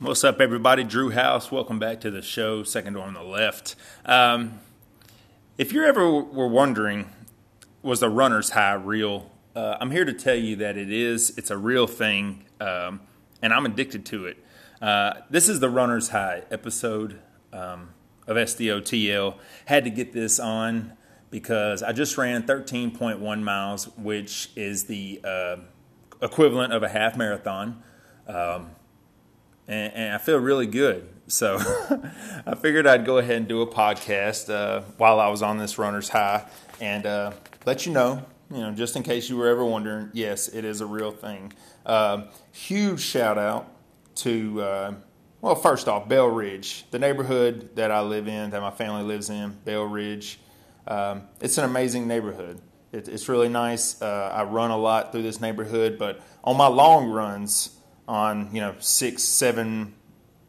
What's up, everybody? Drew House. Welcome back to the show. Second door on the left. Um, if you ever were wondering, was the runner's high real? Uh, I'm here to tell you that it is. It's a real thing, um, and I'm addicted to it. Uh, this is the runner's high episode um, of SDOTL. Had to get this on because I just ran 13.1 miles, which is the uh, equivalent of a half marathon. Um, and, and I feel really good. So I figured I'd go ahead and do a podcast uh, while I was on this runner's high and uh, let you know, you know, just in case you were ever wondering, yes, it is a real thing. Uh, huge shout out to, uh, well, first off, Bell Ridge, the neighborhood that I live in, that my family lives in, Bell Ridge. Um, it's an amazing neighborhood. It, it's really nice. Uh, I run a lot through this neighborhood, but on my long runs, on you know six, seven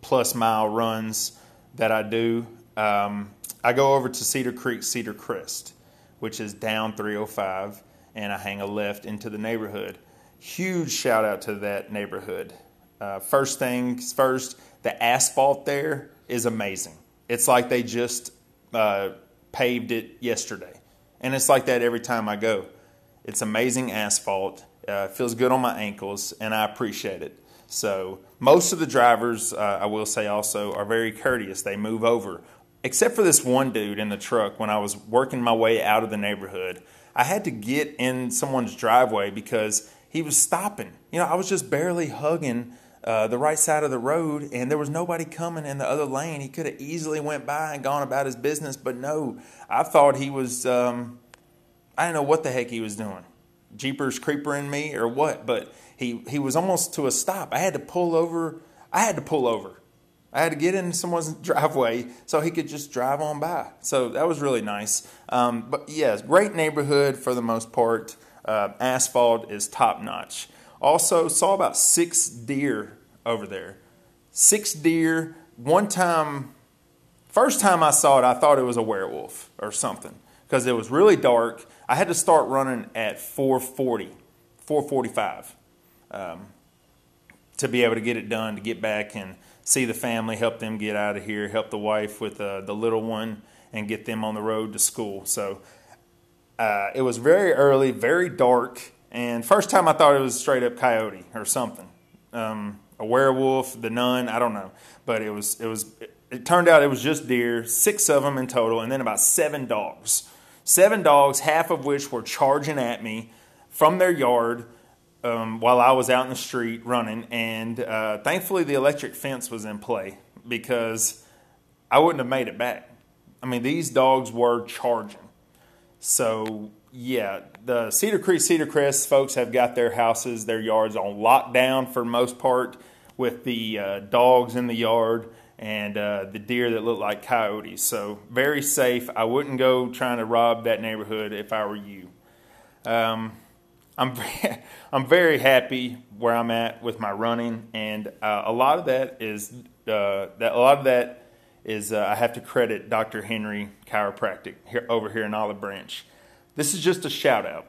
plus mile runs that I do. Um, I go over to Cedar Creek, Cedar Crest, which is down 305, and I hang a left into the neighborhood. Huge shout out to that neighborhood. Uh, first things first, the asphalt there is amazing. It's like they just uh, paved it yesterday, and it's like that every time I go. It's amazing asphalt. Uh, feels good on my ankles, and I appreciate it. So most of the drivers, uh, I will say also, are very courteous. They move over, except for this one dude in the truck. When I was working my way out of the neighborhood, I had to get in someone's driveway because he was stopping. You know, I was just barely hugging uh, the right side of the road, and there was nobody coming in the other lane. He could have easily went by and gone about his business, but no. I thought he was. Um, I didn't know what the heck he was doing. Jeepers creeper in me or what, but he he was almost to a stop. I had to pull over. I had to pull over. I had to get in someone's driveway so he could just drive on by. So that was really nice. Um, but yes, great neighborhood for the most part. Uh, asphalt is top notch. Also saw about six deer over there. Six deer. One time, first time I saw it, I thought it was a werewolf or something because it was really dark. I had to start running at 440, 445 um, to be able to get it done, to get back and see the family, help them get out of here, help the wife with uh, the little one, and get them on the road to school. So uh, it was very early, very dark, and first time I thought it was straight up coyote or something, um, a werewolf, the nun, I don't know, but it was it was. It, it turned out it was just deer, six of them in total, and then about seven dogs. Seven dogs, half of which were charging at me from their yard um, while I was out in the street running, and uh, thankfully the electric fence was in play because I wouldn't have made it back. I mean, these dogs were charging. So yeah, the Cedar Creek, Cedar Crest folks have got their houses, their yards on lockdown for the most part, with the uh, dogs in the yard and uh, the deer that look like coyotes. So very safe. I wouldn't go trying to rob that neighborhood if I were you. Um, I'm very, I'm very happy where I'm at with my running, and uh, a lot of that is uh, that a lot of that is uh, I have to credit Dr. Henry Chiropractic here over here in Olive Branch. This is just a shout out,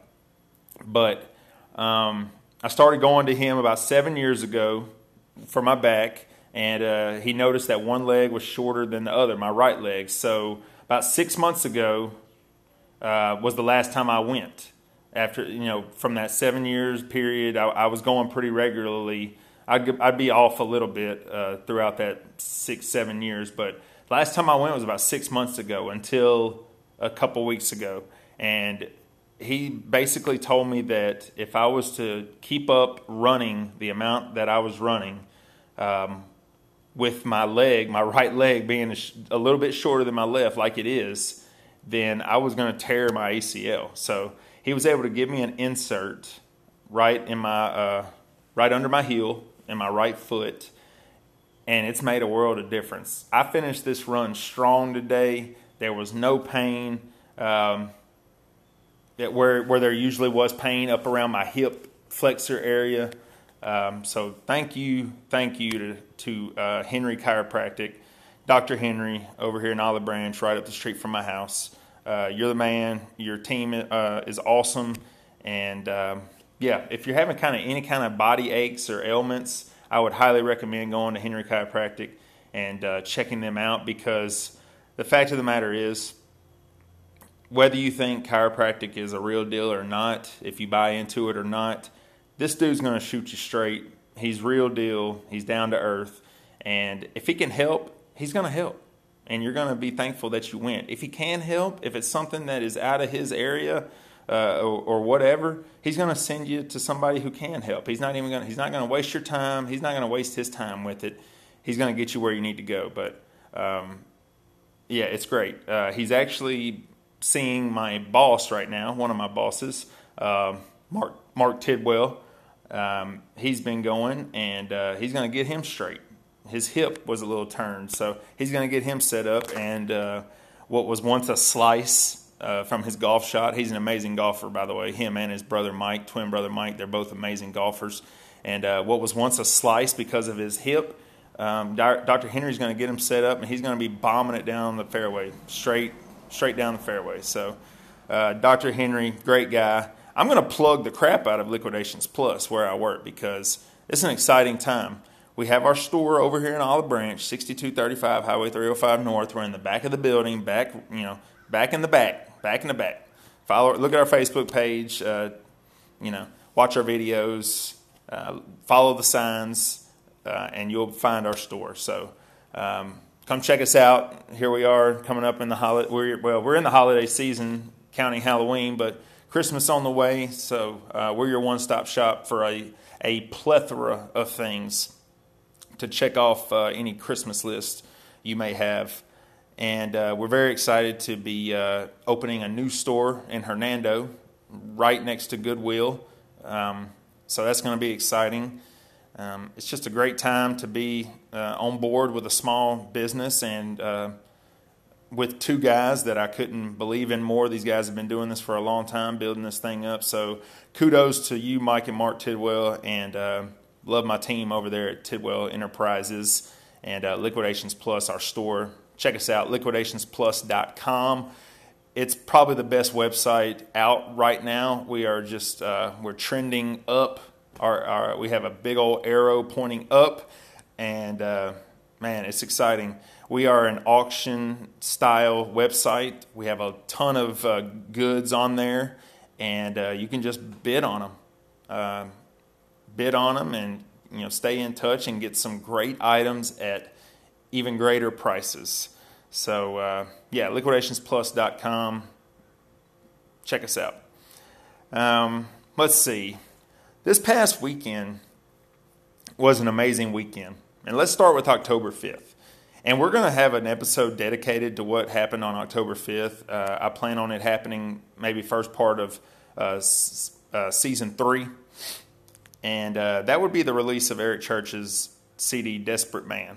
but um, I started going to him about seven years ago for my back, and uh, he noticed that one leg was shorter than the other, my right leg. So about six months ago uh, was the last time I went. After you know from that seven years period I, I was going pretty regularly. I'd, I'd be off a little bit uh, throughout that six seven years but last time I went was about six months ago until a couple weeks ago. And he basically told me that if I was to keep up running the amount that I was running um, with my leg my right leg being a, little bit shorter than my left like it is then I was going to tear my ACL so he was able to give me an insert right in my uh, right under my heel in my right foot and it's made a world of difference. I finished this run strong today. There was no pain um, where, where there usually was pain up around my hip flexor area um, so thank you thank you to, to uh, henry chiropractic dr henry over here in olive branch right up the street from my house uh, you're the man. Your team uh, is awesome. And um, yeah, if you're having kind of any kind of body aches or ailments, I would highly recommend going to Henry Chiropractic and uh, checking them out because the fact of the matter is, whether you think chiropractic is a real deal or not, if you buy into it or not, this dude's going to shoot you straight. He's real deal. He's down to earth. And if he can help, he's going to help. And you're going to be thankful that you went. If he can help, if it's something that is out of his area uh, or, or, whatever, he's going to send you to somebody who can help. He's not even going. He's not going to waste your time. He's not going to waste his time with it. He's going to get you where you need to go. But um, yeah, it's great. Uh, he's actually seeing my boss right now, one of my bosses, uh, Mark Mark Tidwell. Um, he's been going, and uh, he's going to get him straight. His hip was a little turned, so he's going to get him set up. And uh, what was once a slice uh, from his golf shot, he's an amazing golfer, by the way. Him and his brother Mike, twin brother Mike, they're both amazing golfers. And uh, what was once a slice because of his hip, um, Dr. Henry's going to get him set up, and he's going to be bombing it down the fairway, straight straight down the fairway. So, uh, Dr. Henry, great guy. I'm going to plug the crap out of Liquidations Plus where I work because it's an exciting time. We have our store over here in Olive Branch, 6235 Highway 305 North. We're in the back of the building, back you know, back in the back, back in the back. Follow, look at our Facebook page. Uh, you know, watch our videos, uh, follow the signs, uh, and you'll find our store. So. Um, come check us out. Here we are coming up in the holiday. Well, we're in the holiday season, counting Halloween, but Christmas on the way. So uh, we're your one-stop shop for a a plethora of things to check off uh, any Christmas list you may have. And uh, we're very excited to be uh, opening a new store in Hernando, right next to Goodwill. Um, so that's going to be exciting. Um, it's just a great time to be uh, on board with a small business and uh, with two guys that I couldn't believe in more. These guys have been doing this for a long time, building this thing up. So kudos to you, Mike and Mark Tidwell, and uh, love my team over there at Tidwell Enterprises and uh, Liquidations Plus, our store. Check us out, liquidationsplus.com. It's probably the best website out right now. We are just uh, we're trending up our, our, we have a big old arrow pointing up, and uh, man, it's exciting. We are an auction style website. We have a ton of uh, goods on there, and uh, you can just bid on them. Uh, bid on them, and you know, stay in touch and get some great items at even greater prices. So uh, yeah, liquidationsplus.com. Check us out. Um, let's see. This past weekend was an amazing weekend. And let's start with October 5th. And we're going to have an episode dedicated to what happened on October 5th. Uh, I plan on it happening maybe first part of uh, uh, season three. And uh, that would be the release of Eric Church's CD, Desperate Man.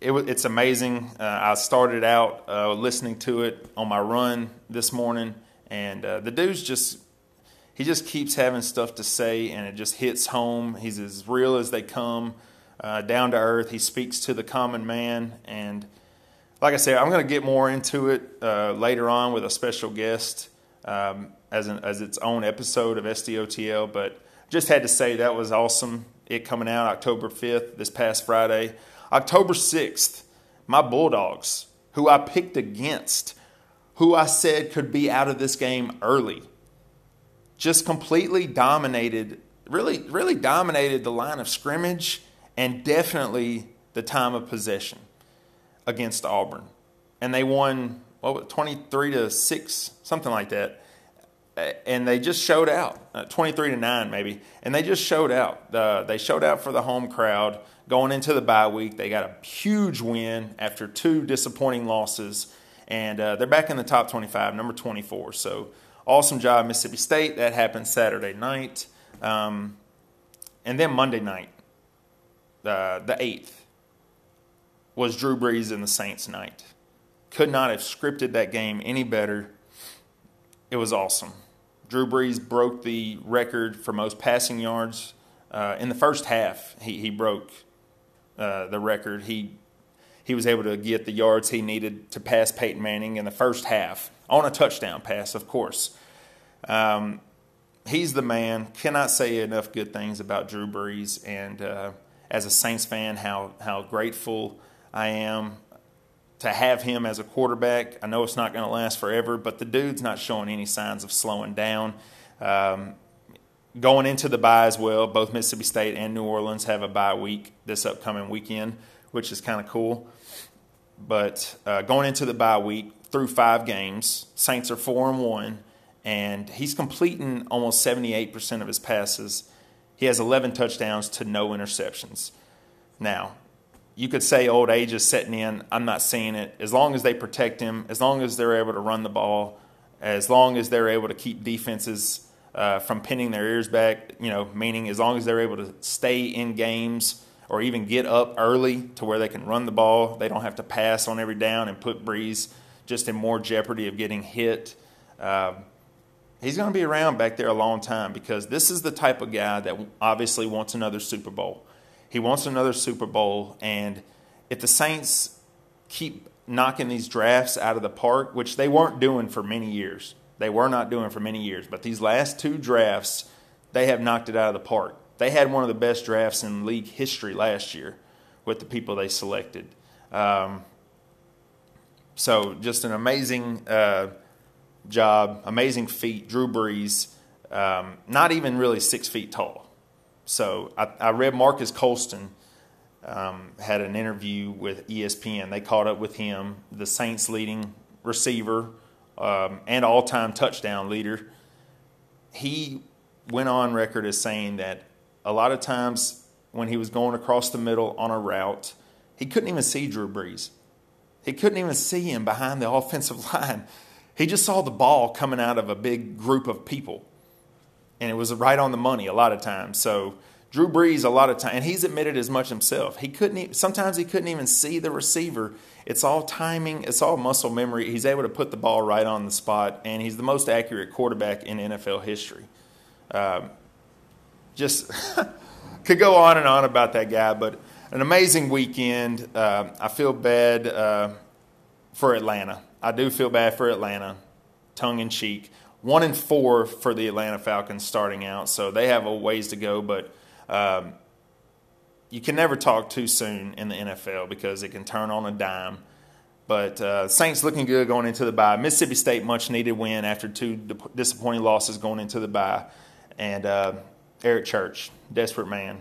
It, it's amazing. Uh, I started out uh, listening to it on my run this morning, and the dude's just he just keeps having stuff to say and it just hits home. He's as real as they come, uh, down to earth. He speaks to the common man. And like I said, I'm going to get more into it uh, later on with a special guest um, as, an, as its own episode of SDOTL. But just had to say that was awesome. It coming out October 5th, this past Friday. October 6th, my Bulldogs, who I picked against, who I said could be out of this game early just completely dominated, really, really dominated the line of scrimmage and definitely the time of possession against Auburn. And they won, what, 23 to 6, something like that. And they just showed out, uh, 23 to 9 maybe. And they just showed out. Uh, they showed out for the home crowd going into the bye week. They got a huge win after two disappointing losses. And uh, they're back in the top 25, number 24. So Awesome job, Mississippi State. That happened Saturday night. Um, and then Monday night, the 8th, was Drew Brees and the Saints night. Could not have scripted that game any better. It was awesome. Drew Brees broke the record for most passing yards uh, in the first half. He, he broke uh, the record. He he was able to get the yards he needed to pass Peyton Manning in the first half on a touchdown pass, of course. Um, he's the man. Cannot say enough good things about Drew Brees. And uh, as a Saints fan, how how grateful I am to have him as a quarterback. I know it's not going to last forever, but the dude's not showing any signs of slowing down. Um, going into the bye as well, both Mississippi State and New Orleans have a bye week this upcoming weekend, which is kind of cool. But uh, going into the bye week through five games, Saints are four and one and he's completing almost 78% of his passes. He has 11 touchdowns to no interceptions. Now, you could say old age is setting in. I'm not seeing it. As long as they protect him, as long as they're able to run the ball, as long as they're able to keep defenses uh, from pinning their ears back, you know, meaning as long as they're able to stay in games or even get up early to where they can run the ball, they don't have to pass on every down and put Brees just in more jeopardy of getting hit. Uh, he's going to be around back there a long time because this is the type of guy that obviously wants another Super Bowl. He wants another Super Bowl, and if the Saints keep knocking these drafts out of the park, which they weren't doing for many years, they were not doing for many years, but these last two drafts, they have knocked it out of the park. They had one of the best drafts in league history last year with the people they selected. Um, so just an amazing. Uh, job, amazing feat. Drew Brees, um, not even really six feet tall. So I, I read Marques Colston um, had an interview with ESPN. They caught up with him, the Saints' leading receiver um, and all-time touchdown leader. He went on record as saying that a lot of times when he was going across the middle on a route, he couldn't even see Drew Brees. He couldn't even see him behind the offensive line. He just saw the ball coming out of a big group of people. And it was right on the money a lot of times. So Drew Brees, a lot of times, and he's admitted as much himself. He couldn't. Even, sometimes he couldn't even see the receiver. It's all timing. It's all muscle memory. He's able to put the ball right on the spot, and he's the most accurate quarterback in NFL history. Um, just could go on and on about that guy, but an amazing weekend. Uh, I feel bad uh, for Atlanta. I do feel bad for Atlanta, tongue in cheek. One and four for the Atlanta Falcons starting out, so they have a ways to go. But um, you can never talk too soon in the NFL because it can turn on a dime. But uh, Saints looking good going into the bye. Mississippi State much needed win after two disappointing losses going into the bye. And uh, Eric Church, desperate man,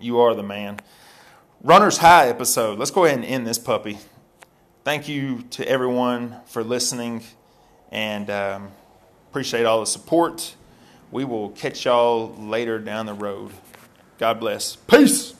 you are the man. Runners High episode. Let's go ahead and end this puppy thank you to everyone for listening and um, appreciate all the support. We will catch y'all later down the road. God bless. Peace.